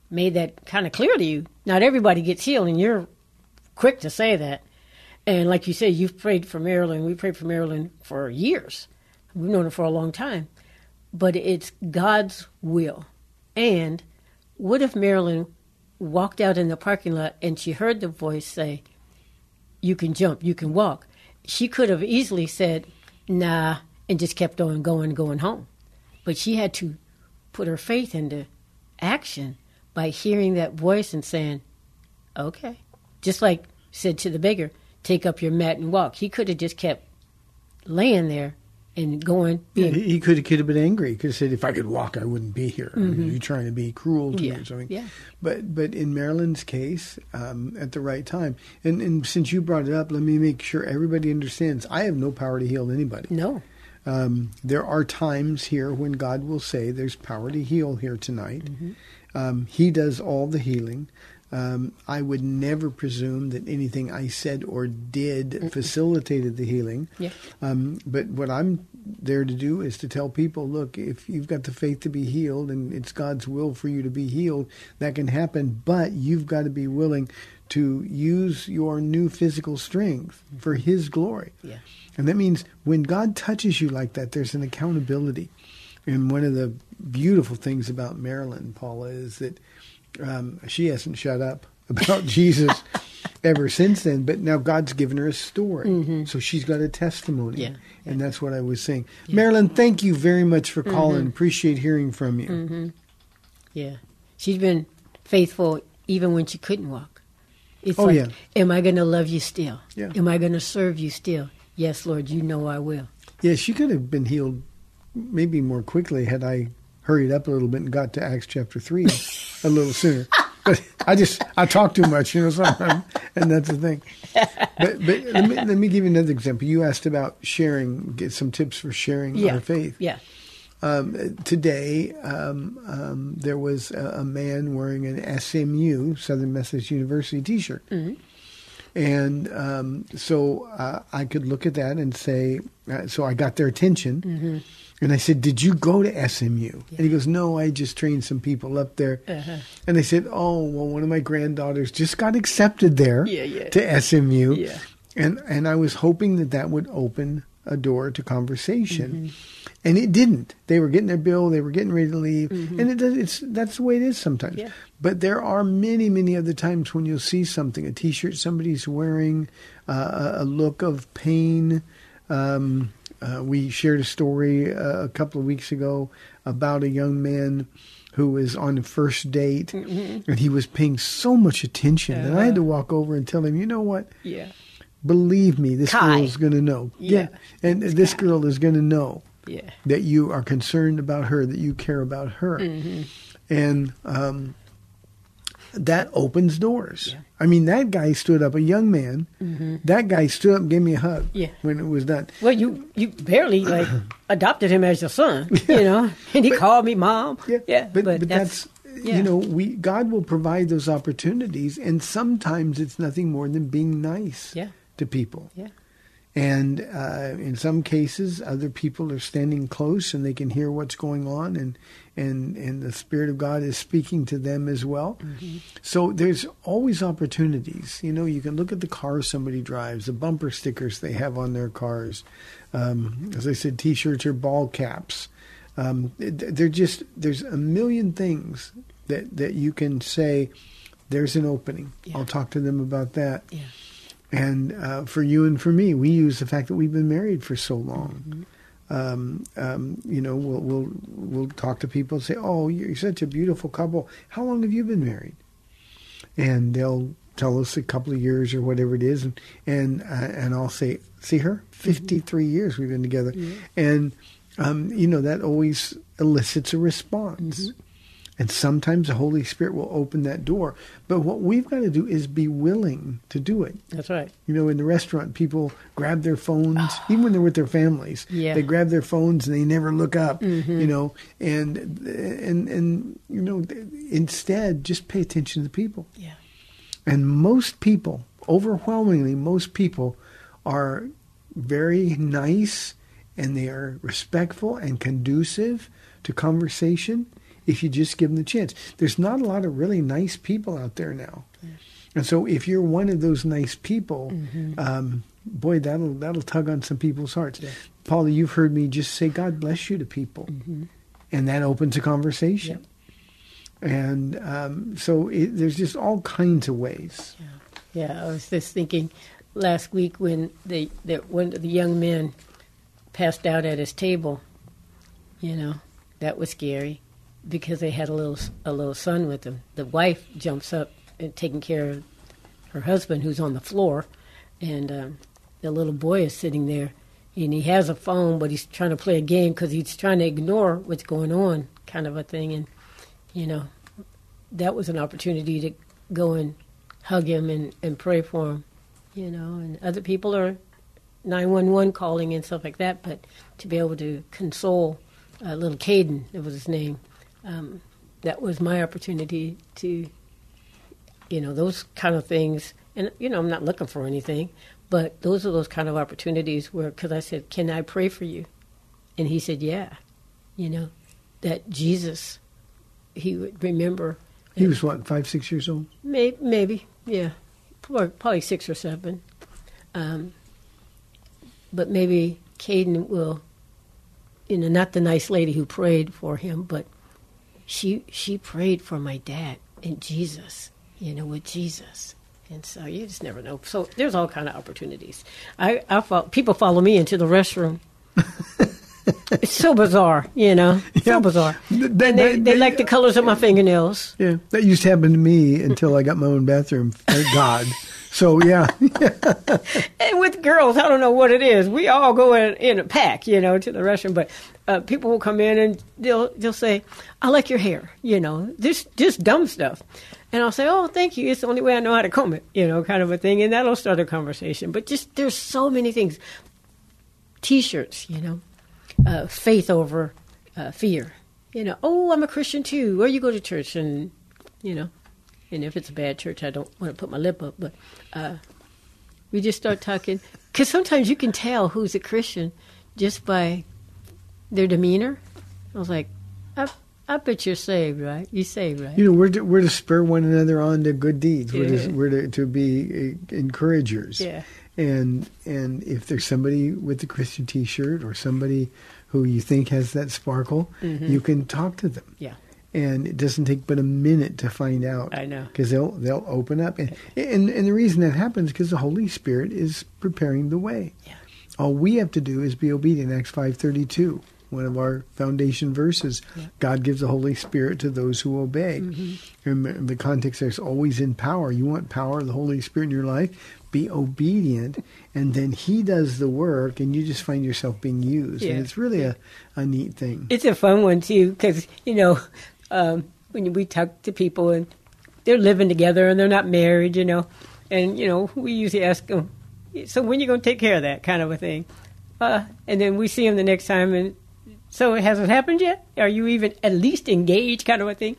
[SPEAKER 4] made that kind of clear to you. Not everybody gets healed, and you're quick to say that. And like you said, you've prayed for Marilyn. We prayed for Marilyn for years. We've known her for a long time. But it's God's will. And what if Marilyn walked out in the parking lot and she heard the voice say, You can jump, you can walk? She could have easily said, Nah, and just kept on going, going home. But she had to put her faith into action by hearing that voice and saying, Okay. Just like said to the beggar, take up your mat and walk. He could have just kept laying there and going, being
[SPEAKER 3] He, he could have, could have been angry. He could have said, "If I could walk, I wouldn't be here." I mean, you trying to be cruel to
[SPEAKER 4] Mm-hmm. Yeah,
[SPEAKER 3] me or something?
[SPEAKER 4] yeah.
[SPEAKER 3] But but in Marilyn's case, um, at the right time, and and since you brought it up, let me make sure everybody understands. I have no power to heal anybody.
[SPEAKER 4] no.
[SPEAKER 3] Um, there are times here when God will say, "There's power to heal here tonight."
[SPEAKER 4] Mm-hmm.
[SPEAKER 3] Um, he does all the healing. Um, I would never presume that anything I said or did facilitated the healing.
[SPEAKER 4] Yeah.
[SPEAKER 3] Um, but what I'm there to do is to tell people, look, if you've got the faith to be healed and it's God's will for you to be healed, that can happen. But you've got to be willing to use your new physical strength for His glory.
[SPEAKER 4] Yeah.
[SPEAKER 3] And that means when God touches you like that, there's an accountability. And one of the beautiful things about Marilyn, Paula, is that um, she hasn't shut up about [laughs] Jesus ever since then. But now God's given her a story. So she's got a testimony.
[SPEAKER 4] Mm-hmm. Yeah,
[SPEAKER 3] And that's what I was saying. Marilyn, thank you very much for calling.
[SPEAKER 4] Mm-hmm.
[SPEAKER 3] Appreciate hearing from you.
[SPEAKER 4] Yeah. She's been faithful even when she couldn't walk. It's
[SPEAKER 3] Oh,
[SPEAKER 4] like,
[SPEAKER 3] yeah.
[SPEAKER 4] am I going to love you still?
[SPEAKER 3] Yeah.
[SPEAKER 4] Am I going to serve you still? Yes, Lord, you know I will.
[SPEAKER 3] Yeah, she could have been healed maybe more quickly had I hurried up a little bit and got to Acts chapter 3 [laughs] a little sooner. But I just, I talk too much, you know, sometimes, and that's the thing. But, but let, me, let me give you another example. You asked about sharing, get some tips for sharing
[SPEAKER 4] Yeah.
[SPEAKER 3] our faith.
[SPEAKER 4] Yeah.
[SPEAKER 3] Um, today, um, um, there was a, a man wearing an SMU, Southern Methodist University t shirt. And um, so uh, I could look at that and say, uh, so I got their attention.
[SPEAKER 4] Mm-hmm.
[SPEAKER 3] And I said, Did you go to SMU? And he goes, No, I just trained some people up there.
[SPEAKER 4] Uh-huh.
[SPEAKER 3] And they said, Oh, well, one of my granddaughters just got accepted there
[SPEAKER 4] Yeah, yeah.
[SPEAKER 3] to SMU.
[SPEAKER 4] Yeah.
[SPEAKER 3] And, and I was hoping that that would open a door to conversation.
[SPEAKER 4] Mm-hmm.
[SPEAKER 3] And it didn't. They were getting their bill. They were getting ready to leave, and it does, it's that's the way it is sometimes.
[SPEAKER 4] Mm-hmm. Yeah.
[SPEAKER 3] But there are many, many other times when you'll see something, a T-shirt somebody's wearing, uh, a a look of pain. Um, uh, we shared a story uh, a couple of weeks ago about a young man who was on a first date, and he was paying so much attention that I had to walk over and tell him, you know what?
[SPEAKER 4] Yeah.
[SPEAKER 3] Believe me, this
[SPEAKER 4] Kai.
[SPEAKER 3] is going to know.
[SPEAKER 4] Yeah.
[SPEAKER 3] and this girl is going to know
[SPEAKER 4] Yeah.
[SPEAKER 3] that you are concerned about her, that you care about her,
[SPEAKER 4] Mm-hmm.
[SPEAKER 3] and um, that opens doors. I mean, that guy stood up, a young man. That guy stood up and gave me a hug
[SPEAKER 4] Mm-hmm. Yeah.
[SPEAKER 3] when it was done.
[SPEAKER 4] Well, you you barely like [coughs] adopted him as your son, you know, and he called me mom. Yeah,
[SPEAKER 3] but, but, that's,
[SPEAKER 4] yeah.
[SPEAKER 3] you know, we God will provide those opportunities, and sometimes it's nothing more than being nice
[SPEAKER 4] Yeah.
[SPEAKER 3] to people.
[SPEAKER 4] yeah,
[SPEAKER 3] And uh, in some cases, other people are standing close and they can hear what's going on, and and and the Spirit of God is speaking to them as well. So there's always opportunities. You know, you can look at the car somebody drives, the bumper stickers they have on their cars. Um, as I said, T-shirts or ball caps. Um, they're just there's a million things that that you can say. There's an opening.
[SPEAKER 4] Yeah.
[SPEAKER 3] I'll talk to them about that.
[SPEAKER 4] yeah,
[SPEAKER 3] And uh, for you and for me, we use the fact that we've been married for so long.
[SPEAKER 4] Mm-hmm.
[SPEAKER 3] Um, um, you know, we'll, we'll we'll talk to people and say, "Oh, you're such a beautiful couple. How long have you been married?" And they'll tell us a couple of years or whatever it is, and and, uh, and I'll say, "See her? Fifty three years we've been together," and um, you know that always elicits a response. And sometimes the Holy Spirit will open that door. But what we've got to do is be willing to do it.
[SPEAKER 4] that's right.
[SPEAKER 3] You know, in the restaurant, people grab their phones, ah. even when they're with their families.
[SPEAKER 4] Yeah.
[SPEAKER 3] They grab their phones and they never look up. Mm-hmm. You know, and and and you know, instead, just pay attention to the people.
[SPEAKER 4] Yeah,
[SPEAKER 3] And most people, overwhelmingly, most people are very nice and they are respectful and conducive to conversation if you just give them the chance. There's not a lot of really nice people out there now. And so if you're one of those nice people, um, boy, that'll that'll tug on some people's hearts. Paula, you've heard me just say God bless you to people. And that opens a conversation. And um, so it, there's just all kinds of ways.
[SPEAKER 4] yeah. I was just thinking last week when the that one of the young men passed out at his table. You know, that was scary because they had a little a little son with them. The wife jumps up and taking care of her husband who's on the floor, and um, the little boy is sitting there, and he has a phone, but he's trying to play a game because he's trying to ignore what's going on, kind of a thing. And you know, that was an opportunity to go and hug him and, and pray for him. You know, and other people are 911 calling and stuff like that, but to be able to console uh, little Caden, that was his name, um, that was my opportunity to, you know, those kind of things. And, you know, I'm not looking for anything, but those are those kind of opportunities where, because I said, Can I pray for you? And he said, Yeah. You know, that Jesus, he would remember.
[SPEAKER 3] He was what, five, six years old?
[SPEAKER 4] Maybe, maybe yeah, probably, probably six or seven. Um, but maybe Caden will, you know, not the nice lady who prayed for him, but she she prayed for my dad and Jesus, you know, with Jesus. And so you just never know. So there's all kind of opportunities. I, I fo- people follow me into the restroom. [laughs] it's so bizarre, you know, so
[SPEAKER 3] Yeah.
[SPEAKER 4] bizarre. And
[SPEAKER 3] that-
[SPEAKER 4] they,
[SPEAKER 3] that-
[SPEAKER 4] they like the colors of my fingernails.
[SPEAKER 3] Yeah, that used to happen to me until I got my own bathroom. Thank God. [laughs] So yeah, [laughs]
[SPEAKER 4] And with girls, I don't know what it is. We all go in, in a pack, you know, to the restroom. But uh, people will come in and they'll they'll say, "I like your hair," you know, this just dumb stuff. And I'll say, "Oh, thank you. It's the only way I know how to comb it," you know, kind of a thing. And that'll start a conversation. But just there's so many things. T-shirts, you know, uh, faith over uh, fear. You know, oh, I'm a Christian too. Or you go to church and, you know, and if it's a bad church, I don't want to put my lip up, but. Uh, We just start talking because sometimes you can tell who's a Christian just by their demeanor. I was like, I, I bet you're saved, right? You saved, right?
[SPEAKER 3] You know, we're to, we're to spur one another on to good deeds. We're, to, we're to, to be uh, encouragers.
[SPEAKER 4] Yeah.
[SPEAKER 3] And and if there's somebody with the Christian T-shirt or somebody who you think has that sparkle, you can talk to them.
[SPEAKER 4] Mm-hmm. Yeah.
[SPEAKER 3] And it doesn't take but a minute to find out.
[SPEAKER 4] I know.
[SPEAKER 3] because they'll they'll open up, and and, and the reason that happens because the Holy Spirit is preparing the way.
[SPEAKER 4] Yeah.
[SPEAKER 3] All we have to do is be obedient. Acts five thirty two, one of our foundation verses. God gives the Holy Spirit to those who obey.
[SPEAKER 4] Mm-hmm.
[SPEAKER 3] And the context there's always in power. You want power of the Holy Spirit in your life. Be obedient, and then He does the work, and you just find yourself being used.
[SPEAKER 4] Yeah.
[SPEAKER 3] And it's really a, a neat thing.
[SPEAKER 4] It's a fun one too because you know um, when we talk to people and they're living together and they're not married, you know, and you know we usually ask them, so when you going to take care of that kind of a thing, uh, and then we see them the next time and so it hasn't happened yet. Are you even at least engaged, kind of a thing?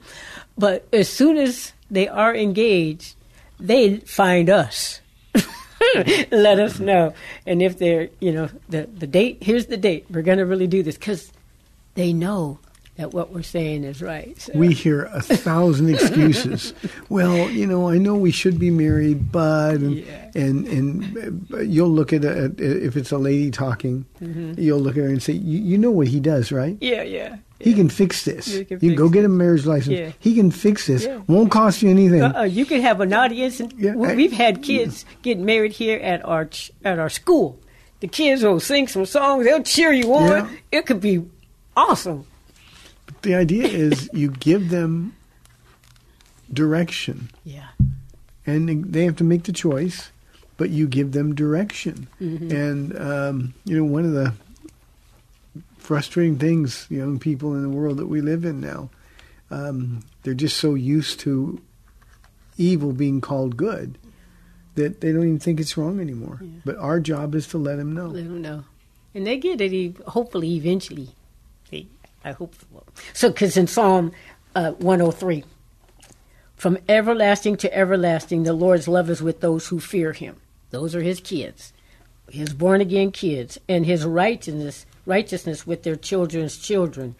[SPEAKER 4] But as soon as they are engaged, they find us. [laughs] Let us know, and if they're, you know, the the date. Here's the date. We're going to really do this because they know that what we're saying is right. So,
[SPEAKER 3] We hear a thousand [laughs] excuses. well, you know, I know we should be married, but and
[SPEAKER 4] Yeah.
[SPEAKER 3] and, and you'll look at a, if it's a lady talking,
[SPEAKER 4] Mm-hmm.
[SPEAKER 3] you'll look at her and say, you, "You know what he does, right?
[SPEAKER 4] yeah, yeah.
[SPEAKER 3] He can fix this.
[SPEAKER 4] He can
[SPEAKER 3] you go get a marriage license.
[SPEAKER 4] Yeah.
[SPEAKER 3] He can fix this.
[SPEAKER 4] Yeah.
[SPEAKER 3] Won't cost you anything.
[SPEAKER 4] Uh-uh, you can have an audience, and
[SPEAKER 3] Yeah,
[SPEAKER 4] we-
[SPEAKER 3] I-
[SPEAKER 4] we've had kids get married here at our ch- at our school. The kids will sing some songs; they'll cheer you on. It could be awesome.
[SPEAKER 3] The idea is you give them direction,
[SPEAKER 4] Yeah,
[SPEAKER 3] and they have to make the choice, but you give them direction.
[SPEAKER 4] Mm-hmm.
[SPEAKER 3] And um, you know, one of the frustrating things, young people in the world that we live in now, um, they're just so used to evil being called good that they don't even think it's wrong anymore.
[SPEAKER 4] Yeah.
[SPEAKER 3] But our job is to let them know.
[SPEAKER 4] let them know, and they get it. Hopefully, eventually. I hope so. So, because in Psalm uh, 103, from everlasting to everlasting, the Lord's love is with those who fear Him. Those are His kids, His born again kids, and His righteousness, righteousness with their children's children.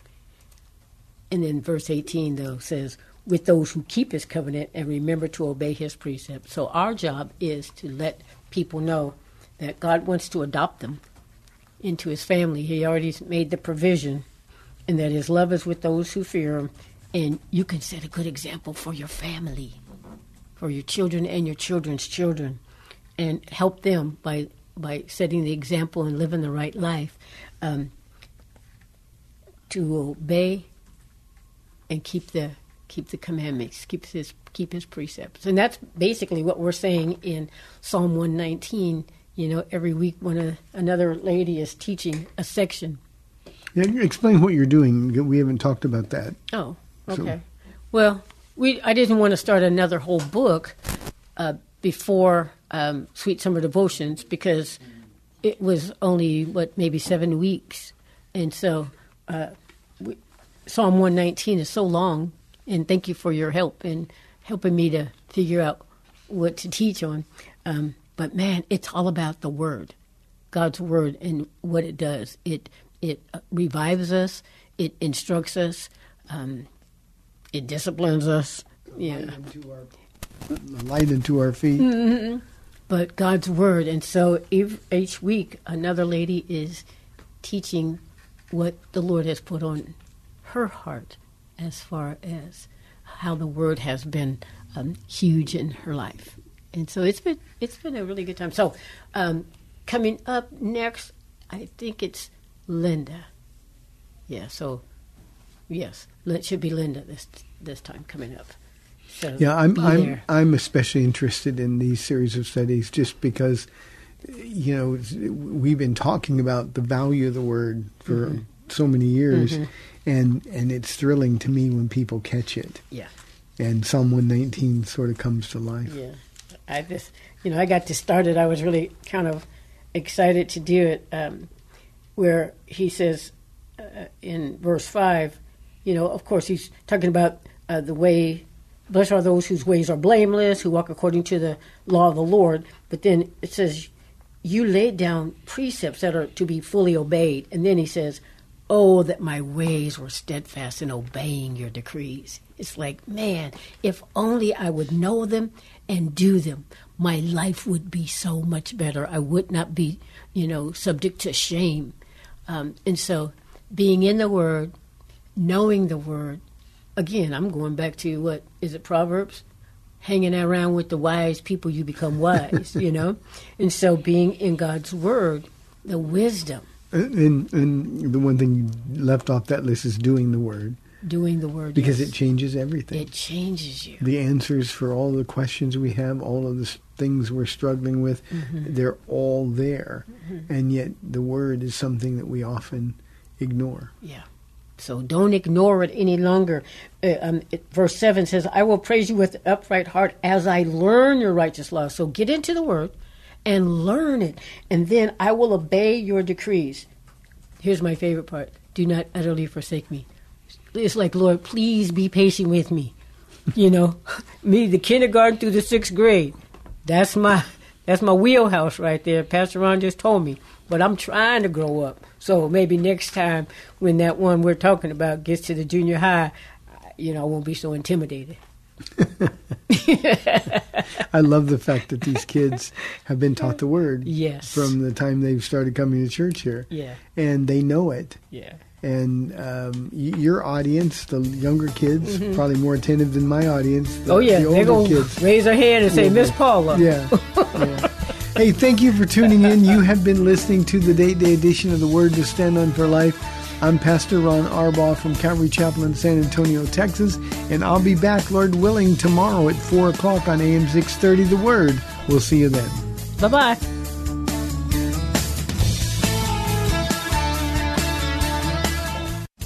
[SPEAKER 4] And then verse 18 though says, with those who keep His covenant and remember to obey His precepts. So our job is to let people know that God wants to adopt them into His family. He already made the provision, and that His love is with those who fear Him. And you can set a good example for your family, for your children and your children's children, and help them by by setting the example and living the right life. Um, to obey and keep the keep the commandments, keep his keep his precepts, and that's basically what we're saying in Psalm one nineteen. You know, every week a, another lady is teaching a section.
[SPEAKER 3] Yeah, explain what you're doing. We haven't talked about that.
[SPEAKER 4] Oh,
[SPEAKER 3] So-
[SPEAKER 4] okay. Well, we I didn't want to start another whole book uh, before um, Sweet Summer Devotions because it was only what maybe seven weeks, and so uh, we, Psalm one nineteen is so long. And thank you for your help in helping me to figure out what to teach on. Um, but man, it's all about the Word. God's word and what it does. It it revives us. It instructs us. Um, it disciplines us. Yeah,
[SPEAKER 3] A light into our feet.
[SPEAKER 4] but God's word. And so each week, another lady is teaching what the Lord has put on her heart, as far as how the word has been um, huge in her life. And so it's been it's been a really good time. So um, coming up next, I think it's Linda. Yeah. So yes, it should be Linda this this time coming up. So
[SPEAKER 3] Yeah, I'm I'm
[SPEAKER 4] there.
[SPEAKER 3] I'm especially interested in these series of studies just because you know we've been talking about the value of the word for
[SPEAKER 4] Mm-hmm.
[SPEAKER 3] so many years, and and it's thrilling to me when people catch it.
[SPEAKER 4] yeah.
[SPEAKER 3] And Psalm 119 sort of comes to life.
[SPEAKER 4] Yeah, I just you know I got to start it. I was really kind of excited to do it. Um, where he says uh, in verse five, you know, of course he's talking about uh, the way blessed are those whose ways are blameless, who walk according to the law of the Lord. But then it says, you laid down precepts that are to be fully obeyed. And then he says, Oh, that my ways were steadfast in obeying your decrees. It's like, man, if only I would know them and do them, my life would be so much better. I would not be, you know, subject to shame. Um, and so, being in the Word, knowing the Word, again, I'm going back to what is it, Proverbs? Hanging around with the wise people, you become wise, [laughs] you know? And so, being in God's Word, the wisdom,
[SPEAKER 3] And, and the one thing you left off that list is doing the word
[SPEAKER 4] doing the Word.
[SPEAKER 3] because
[SPEAKER 4] yes.
[SPEAKER 3] it changes everything.
[SPEAKER 4] it changes you.
[SPEAKER 3] the answers for all the questions we have, all of the things we're struggling with,
[SPEAKER 4] Mm-hmm.
[SPEAKER 3] they're all there. And yet the word is something that we often ignore.
[SPEAKER 4] Yeah. So don't ignore it any longer. Uh, um, it, verse 7 says, I will praise you with upright heart as I learn your righteous law. So get into the word and learn it, and then I will obey your decrees. Here's my favorite part do not utterly forsake me. It's like, Lord, please be patient with me. You know, [laughs] me, the kindergarten through the sixth grade. That's my that's my wheelhouse right there. Pastor Ron just told me. But I'm trying to grow up. So maybe next time when that one we're talking about gets to the junior high, you know, I won't be so intimidated. [laughs]
[SPEAKER 3] I love the fact that these kids have been taught the word
[SPEAKER 4] Yes.
[SPEAKER 3] from the time they've started coming to church here.
[SPEAKER 4] Yeah.
[SPEAKER 3] And they know it.
[SPEAKER 4] Yeah.
[SPEAKER 3] And um, y- your audience, the younger kids, probably more attentive than my audience. The,
[SPEAKER 4] oh yeah,
[SPEAKER 3] the
[SPEAKER 4] they're
[SPEAKER 3] older
[SPEAKER 4] gonna
[SPEAKER 3] kids.
[SPEAKER 4] raise their hand and say, Miss Paula.
[SPEAKER 3] Yeah. yeah. Hey, thank you for tuning in. You have been listening to the Date Day edition of the Word to Stand on for Life. I'm Pastor Ron Arbaugh from Calvary Chapel in San Antonio, Texas, and I'll be back, Lord willing, tomorrow at 4 o'clock on AM 630 The Word. We'll see you then.
[SPEAKER 4] Bye bye.